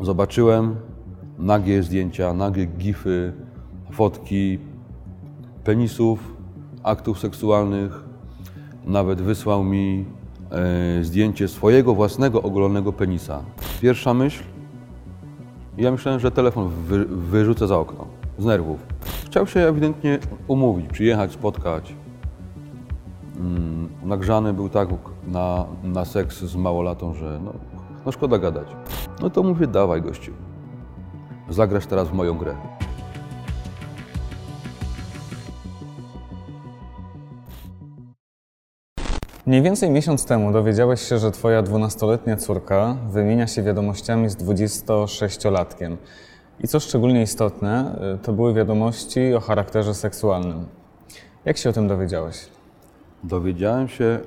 zobaczyłem nagie zdjęcia, nagie gify, fotki penisów, aktów seksualnych. Nawet wysłał mi e, zdjęcie swojego własnego ogolonego penisa. Pierwsza myśl, ja myślałem, że telefon wy, wyrzucę za okno, z nerwów. Chciał się ewidentnie umówić, przyjechać, spotkać. Mm, nagrzany był tak na, na seks z małolatą, że no, no szkoda gadać. No to mówię, dawaj gościu. Zagrasz teraz w moją grę. Mniej więcej miesiąc temu dowiedziałeś się, że twoja 12-letnia córka wymienia się wiadomościami z 26-latkiem. I co szczególnie istotne, y, to były wiadomości o charakterze seksualnym. Jak się o tym dowiedziałeś? Dowiedziałem się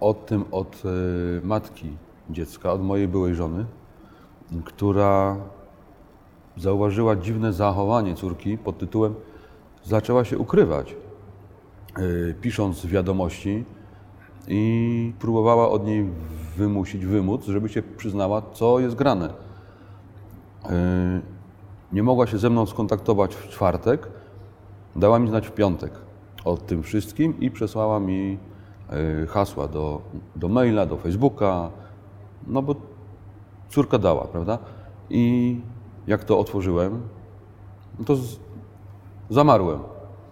o tym od y, matki dziecka, od mojej byłej żony, która zauważyła dziwne zachowanie córki pod tytułem zaczęła się ukrywać, y, pisząc wiadomości i próbowała od niej wymusić, wymóc, żeby się przyznała, co jest grane. Y, Nie mogła się ze mną skontaktować w czwartek, dała mi znać w piątek o tym wszystkim i przesłała mi y, hasła do, do maila, do Facebooka, no bo córka dała, prawda? I jak to otworzyłem, no to z, zamarłem.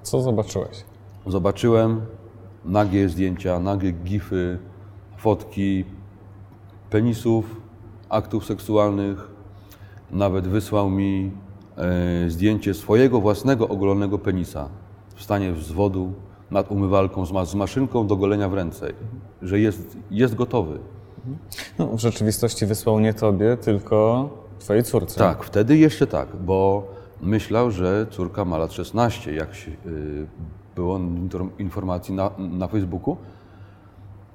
Co zobaczyłeś? Zobaczyłem nagie zdjęcia, nagie gify, fotki penisów, aktów seksualnych. Nawet wysłał mi e, zdjęcie swojego własnego ogolonego penisa w stanie wzwodu nad umywalką z, ma- z maszynką do golenia w ręce, że jest, jest gotowy. No, w rzeczywistości wysłał nie tobie, tylko twojej córce. Tak, wtedy jeszcze tak, bo myślał, że córka ma lat 16, jak się, y, było informacji na, na Facebooku,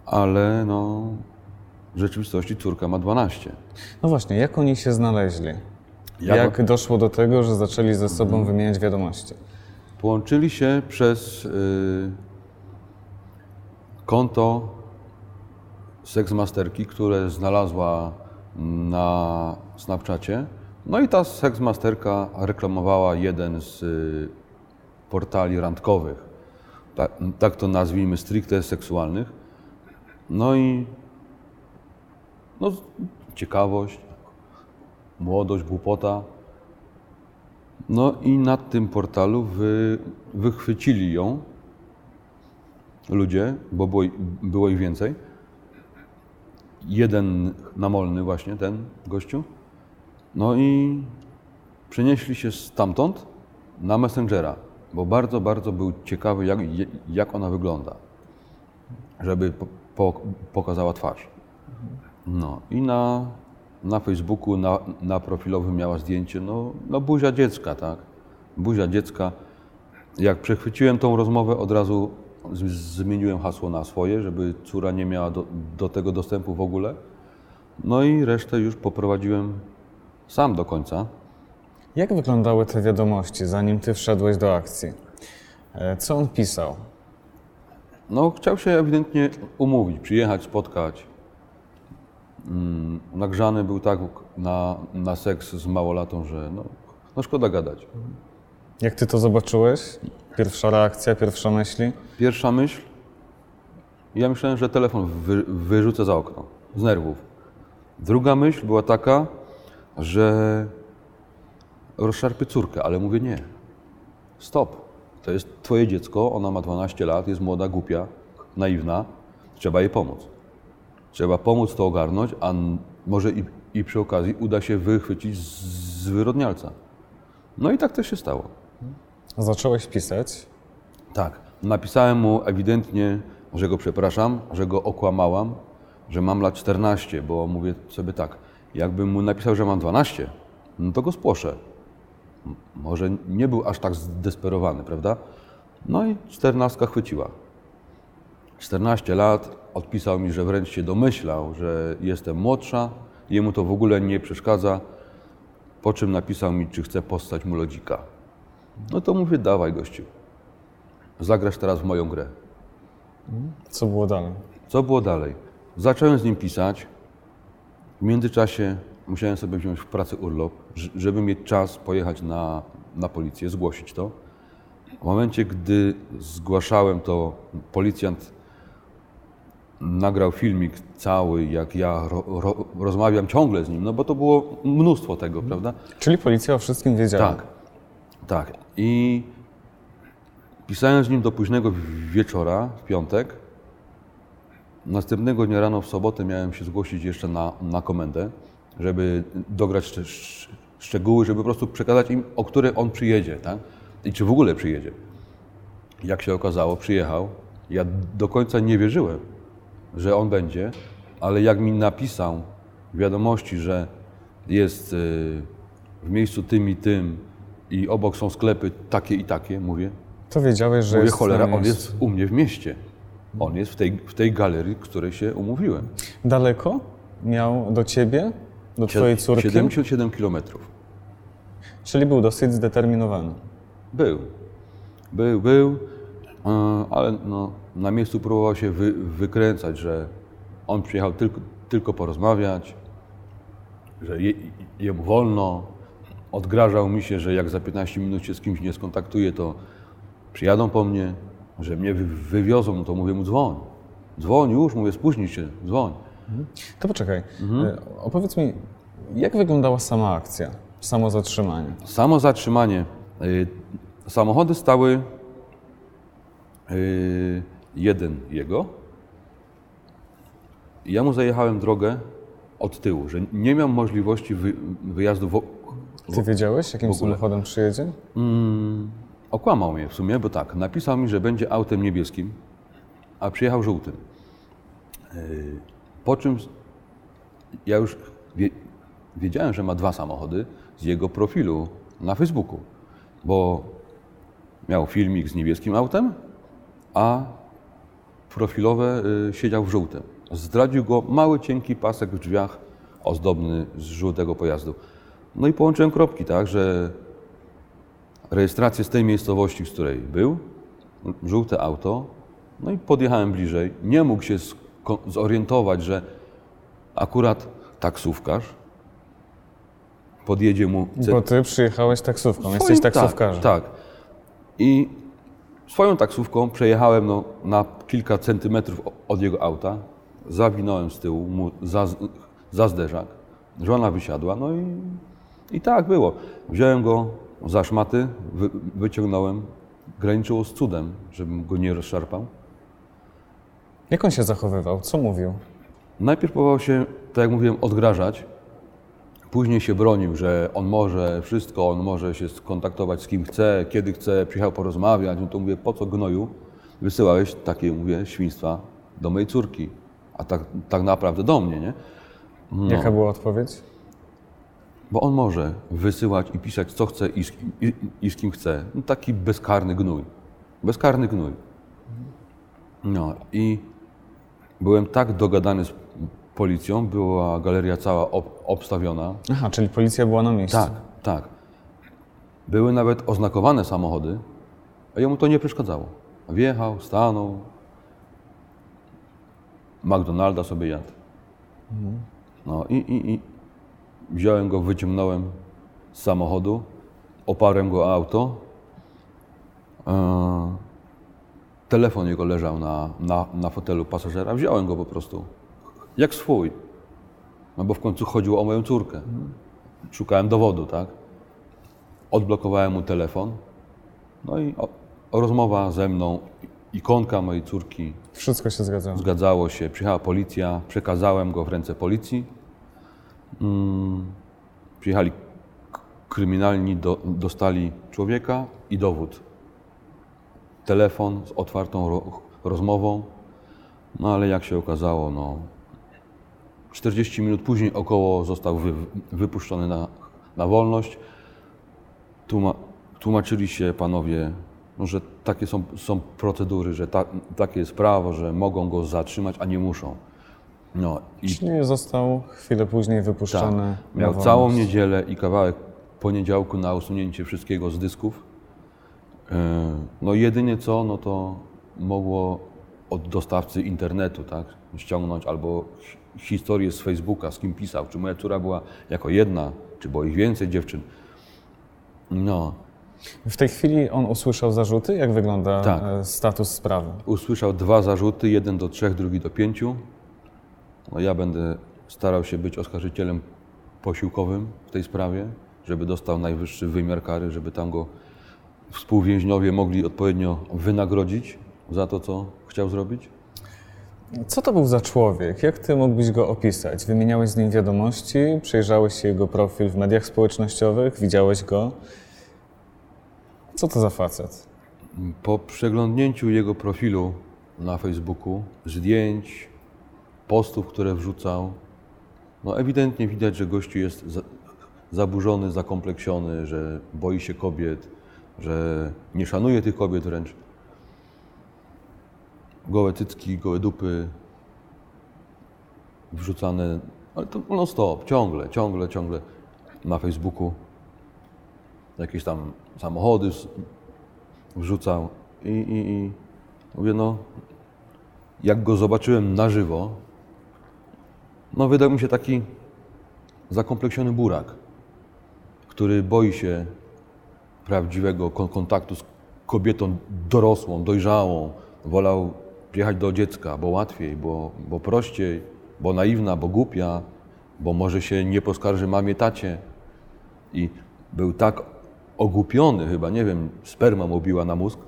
ale no, w rzeczywistości córka ma 12. No właśnie, jak oni się znaleźli? Jak- Jak doszło do tego, że zaczęli ze sobą wymieniać wiadomości? Połączyli się przez y, konto seksmasterki, które znalazła na Snapchacie. No i ta seksmasterka reklamowała jeden z y, portali randkowych, tak, tak to nazwijmy stricte seksualnych. No i no, ciekawość, młodość, głupota. No i na tym portalu wy, wychwycili ją ludzie, bo było, było ich więcej. Jeden namolny właśnie, ten gościu. No i przenieśli się stamtąd na Messengera, bo bardzo, bardzo był ciekawy, jak, jak ona wygląda, żeby po, po, pokazała twarz. No i na, na Facebooku, na, na profilowym miała zdjęcie, no, no buzia dziecka, tak? Buzia dziecka. Jak przechwyciłem tą rozmowę, od razu zmieniłem hasło na swoje, żeby córa nie miała do, do tego dostępu w ogóle. No i resztę już poprowadziłem sam do końca. Jak wyglądały te wiadomości, zanim ty wszedłeś do akcji? E, Co on pisał? No, chciał się ewidentnie umówić, przyjechać, spotkać. Mm, nagrzany był tak na, na seks z małolatą, że no, no szkoda gadać. Jak ty to zobaczyłeś? Pierwsza reakcja, pierwsza myśli? Pierwsza myśl, ja myślałem, że telefon wy, wyrzucę za okno, z nerwów. Druga myśl była taka, że rozszarpie córkę, ale mówię nie. Stop. To jest twoje dziecko, ona ma 12 lat, jest młoda, głupia, naiwna. Trzeba jej pomóc. Trzeba pomóc to ogarnąć, a może i, i przy okazji uda się wychwycić z z zwyrodnialca. No i tak też się stało. Zacząłeś pisać. Tak. Napisałem mu ewidentnie, że go przepraszam, że go okłamałam, że mam lat 14, bo mówię sobie tak, jakbym mu napisał, że mam 12, no to go spłoszę. Może nie był aż tak zdesperowany, prawda? No i 14 chwyciła. 14 lat, odpisał mi, że wręcz się domyślał, że jestem młodsza, jemu to w ogóle nie przeszkadza, po czym napisał mi, czy chcę postać mu lodzika. No to mówię, dawaj gościu, zagrasz teraz w moją grę. Co było dalej? Co było dalej? Zacząłem z nim pisać. W międzyczasie musiałem sobie wziąć w pracy urlop, żeby mieć czas pojechać na, na policję, zgłosić to. W momencie, gdy zgłaszałem to, policjant nagrał filmik cały, jak ja ro, ro, rozmawiam ciągle z nim, no bo to było mnóstwo tego, prawda? Czyli policja o wszystkim wiedziała. Tak, tak. I pisałem z nim do późnego wieczora, w piątek. Następnego dnia rano, w sobotę, miałem się zgłosić jeszcze na, na komendę, żeby dograć szcz- szcz- szczegóły, żeby po prostu przekazać im, o które on przyjedzie, tak? I czy w ogóle przyjedzie. Jak się okazało, przyjechał. Ja do końca nie wierzyłem, że on będzie, ale jak mi napisał wiadomości, że jest y, w miejscu tym i tym i obok są sklepy takie i takie, mówię, To wiedziałeś, że mówię jest cholera, on jest u mnie w mieście. On jest w tej, w tej galerii, w której się umówiłem. Daleko miał do ciebie, do twojej córki? 77 kilometrów. Czyli był dosyć zdeterminowany. Był. Był, był, e, ale no, na miejscu próbował się wy, wykręcać, że on przyjechał tylko, tylko porozmawiać, że je, jemu wolno. Odgrażał mi się, że jak za 15 minut się z kimś nie skontaktuje, to przyjadą po mnie, że mnie wy, wywiozą, no to mówię mu dzwoń. Dzwoń już, mówię, spóźnij się, dzwoń. To poczekaj, Mhm. y, opowiedz mi, jak wyglądała sama akcja, samo zatrzymanie? Samo zatrzymanie. Y, Samochody stały y, jeden jego. Ja mu zajechałem drogę od tyłu, że nie miał możliwości wy, wyjazdu. Ty wiedziałeś, jakim samochodem przyjedzie? mm, okłamał mnie w sumie, bo tak, napisał mi, że będzie autem niebieskim, a przyjechał żółtym. Y, Po czym ja już wie, wiedziałem, że ma dwa samochody z jego profilu na Facebooku, bo miał filmik z niebieskim autem, a profilowe y, siedział w żółtym. Zdradził go mały, cienki pasek w drzwiach ozdobny z żółtego pojazdu. No i połączyłem kropki, tak, że rejestrację z tej miejscowości, z której był, żółte auto, no i podjechałem bliżej. Nie mógł się zorientować, że akurat taksówkarz podjedzie mu Bo ty przyjechałeś taksówką, Swoim- jesteś taksówkarzem. Tak, tak. I swoją taksówką przejechałem no, na kilka centymetrów od jego auta, zawinąłem z tyłu mu za, za zderzak, żona wysiadła, no i, i tak było. Wziąłem go za szmaty, wy, wyciągnąłem, graniczyło z cudem, żebym go nie rozszarpał. Jak on się zachowywał? Co mówił? Najpierw próbował się, tak jak mówiłem, odgrażać. Później się bronił, że on może wszystko, on może się skontaktować z kim chce, kiedy chce, przyjechał porozmawiać. No to mówię, po co gnoju wysyłałeś takie, mówię, świństwa do mojej córki, a tak, tak naprawdę do mnie, nie? No. Jaka była odpowiedź? Bo on może wysyłać i pisać co chce i z, i, i z kim chce. No, taki bezkarny gnój. Bezkarny gnój. No i byłem tak dogadany z policją, była galeria cała ob, obstawiona. Aha, czyli policja była na miejscu. Tak, tak. Były nawet oznakowane samochody, a jemu to nie przeszkadzało. Wjechał, stanął. McDonalda sobie jadł. No i, i, i wziąłem go, wyciągnąłem z samochodu, oparłem go o auto. E, telefon jego leżał na, na, na fotelu pasażera. Wziąłem go po prostu, jak swój. No bo w końcu chodziło o moją córkę. Szukałem dowodu, tak? Odblokowałem mu telefon. No i o, rozmowa ze mną, ikonka mojej córki, Wszystko się zgadzało. Zgadzało się, przyjechała policja, przekazałem go w ręce policji. Mm, przyjechali kryminalni, do, dostali człowieka i dowód. Telefon z otwartą ro, rozmową. No ale jak się okazało, no 40 minut później około został wy, wypuszczony na, na wolność. Tłuma, tłumaczyli się panowie, no, że takie są, są procedury, że ta, takie jest prawo, że mogą go zatrzymać, a nie muszą. No i został chwilę później tak, wypuszczony na miał wolność. całą niedzielę i kawałek poniedziałku na usunięcie wszystkiego z dysków. E, No jedynie co, no to mogło od dostawcy internetu, tak? Ściągnąć albo hi- historię z Facebooka, z kim pisał, czy moja córa była jako jedna, czy było ich więcej dziewczyn. No, W tej chwili on usłyszał zarzuty? Jak wygląda Tak. e, status sprawy? usłyszał dwa zarzuty, jeden do trzech, drugi do pięciu. No, ja będę starał się być oskarżycielem posiłkowym w tej sprawie, żeby dostał najwyższy wymiar kary, żeby tam go współwięźniowie mogli odpowiednio wynagrodzić za to, co chciał zrobić. Co to był za człowiek? Jak ty mógłbyś go opisać? Wymieniałeś z nim wiadomości, przejrzałeś jego profil w mediach społecznościowych, widziałeś go. Co to za facet? Po przeglądnięciu jego profilu na Facebooku, zdjęć, postów, które wrzucał, no ewidentnie widać, że gościu jest za, zaburzony, zakompleksiony, że boi się kobiet, że nie szanuje tych kobiet wręcz. Gołe cycki, gołe dupy wrzucane, ale to non stop, ciągle, ciągle, ciągle na Facebooku. Jakieś tam samochody wrzucał i, i, i mówię, no jak go zobaczyłem na żywo, no wydał mi się taki zakompleksiony burak, który boi się prawdziwego kon- kontaktu z kobietą dorosłą, dojrzałą. Wolał jechać do dziecka, bo łatwiej, bo, bo prościej, bo naiwna, bo głupia, bo może się nie poskarży mamie, tacie. I był tak ogłupiony chyba, nie wiem, sperma mu biła na mózg,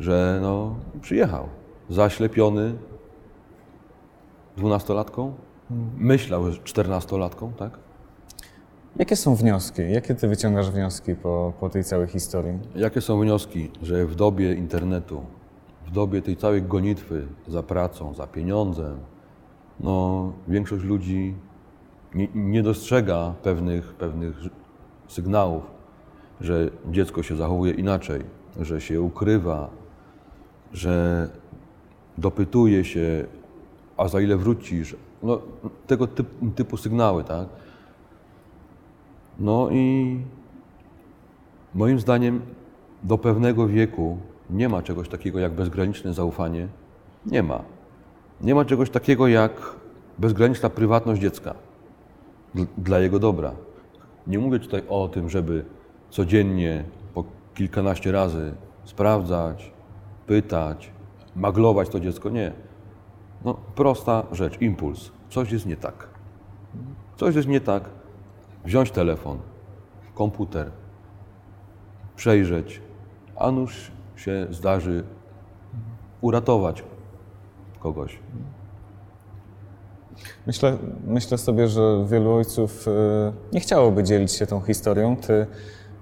że no, przyjechał. Zaślepiony dwunastolatką, myślał, że czternastolatką, tak? Jakie są wnioski? Jakie ty wyciągasz wnioski po, po tej całej historii? Jakie są wnioski, że w dobie internetu, w dobie tej całej gonitwy za pracą, za pieniądzem, no, większość ludzi nie, nie dostrzega pewnych, pewnych sygnałów, że dziecko się zachowuje inaczej, że się ukrywa, że dopytuje się, a za ile wrócisz. No, tego typu, typu sygnały, tak? No i Moim zdaniem do pewnego wieku nie ma czegoś takiego jak bezgraniczne zaufanie. Nie ma. Nie ma czegoś takiego jak bezgraniczna prywatność dziecka dl- dla jego dobra. Nie mówię tutaj o tym, żeby codziennie po kilkanaście razy sprawdzać, pytać, maglować to dziecko. Nie. No, prosta rzecz, impuls. Coś jest nie tak. Coś jest nie tak. Wziąć telefon, komputer, przejrzeć, a nuż się zdarzy uratować kogoś. Myślę, myślę sobie, że wielu ojców e, nie chciałoby dzielić się tą historią. Ty,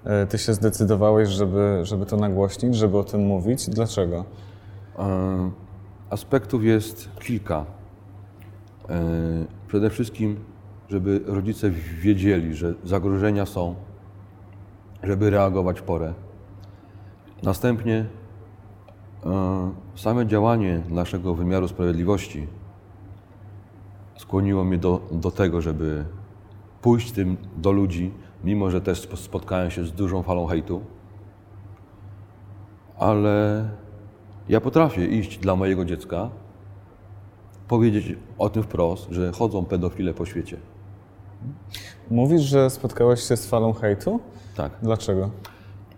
e, ty się zdecydowałeś, żeby, żeby to nagłośnić, żeby o tym mówić. Dlaczego? Aspektów jest kilka. E, Przede wszystkim, żeby rodzice wiedzieli, że zagrożenia są, żeby reagować w porę. Następnie e, same działanie naszego wymiaru sprawiedliwości skłoniło mnie do, do tego, żeby pójść tym do ludzi, mimo że też spo- spotkałem się z dużą falą hejtu. Ale ja potrafię iść dla mojego dziecka, powiedzieć o tym wprost, że chodzą pedofile po świecie. Mówisz, że spotkałeś się z falą hejtu? Tak. Dlaczego?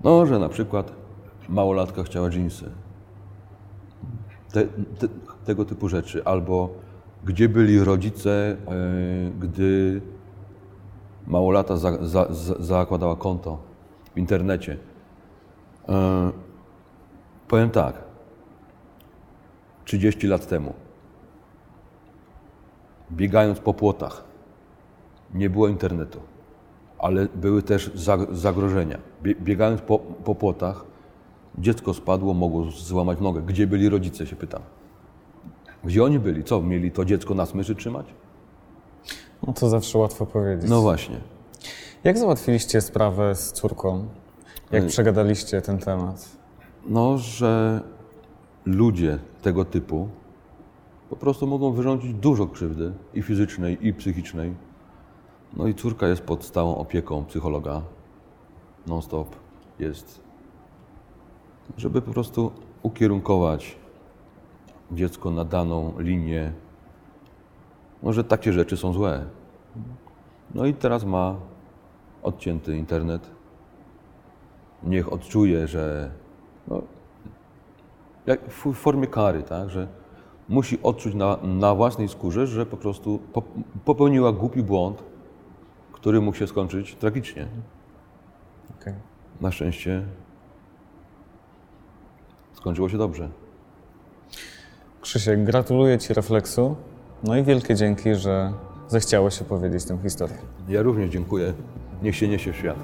No, że na przykład małolatka chciała dżinsy. Te, te, tego typu rzeczy. Albo gdzie byli rodzice, e, gdy małolata za, za, za, zakładała konto w internecie. E, powiem tak. 30 lat temu, biegając po płotach, nie było internetu ale były też zag- zagrożenia. Bie- Biegając po, po płotach, dziecko spadło, mogło złamać nogę. Gdzie byli rodzice, się pytam. Gdzie oni byli? Co, mieli to dziecko na smyczy trzymać? No to zawsze łatwo powiedzieć. No właśnie. Jak załatwiliście sprawę z córką? Jak przegadaliście ten temat? No, że ludzie tego typu po prostu mogą wyrządzić dużo krzywdy i fizycznej, i psychicznej. No i córka jest pod stałą opieką psychologa. Non-stop jest. Żeby po prostu ukierunkować dziecko na daną linię. Może takie rzeczy są złe. No i teraz ma odcięty internet. Niech odczuje, że no, jak w formie kary, tak, że musi odczuć na, na własnej skórze, że po prostu po, popełniła głupi błąd, który mógł się skończyć tragicznie. Okej. Na szczęście skończyło się dobrze. Krzysiek, gratuluję Ci refleksu. No i wielkie dzięki, że zechciałeś opowiedzieć tę historię. Ja również dziękuję. Niech się niesie w świat.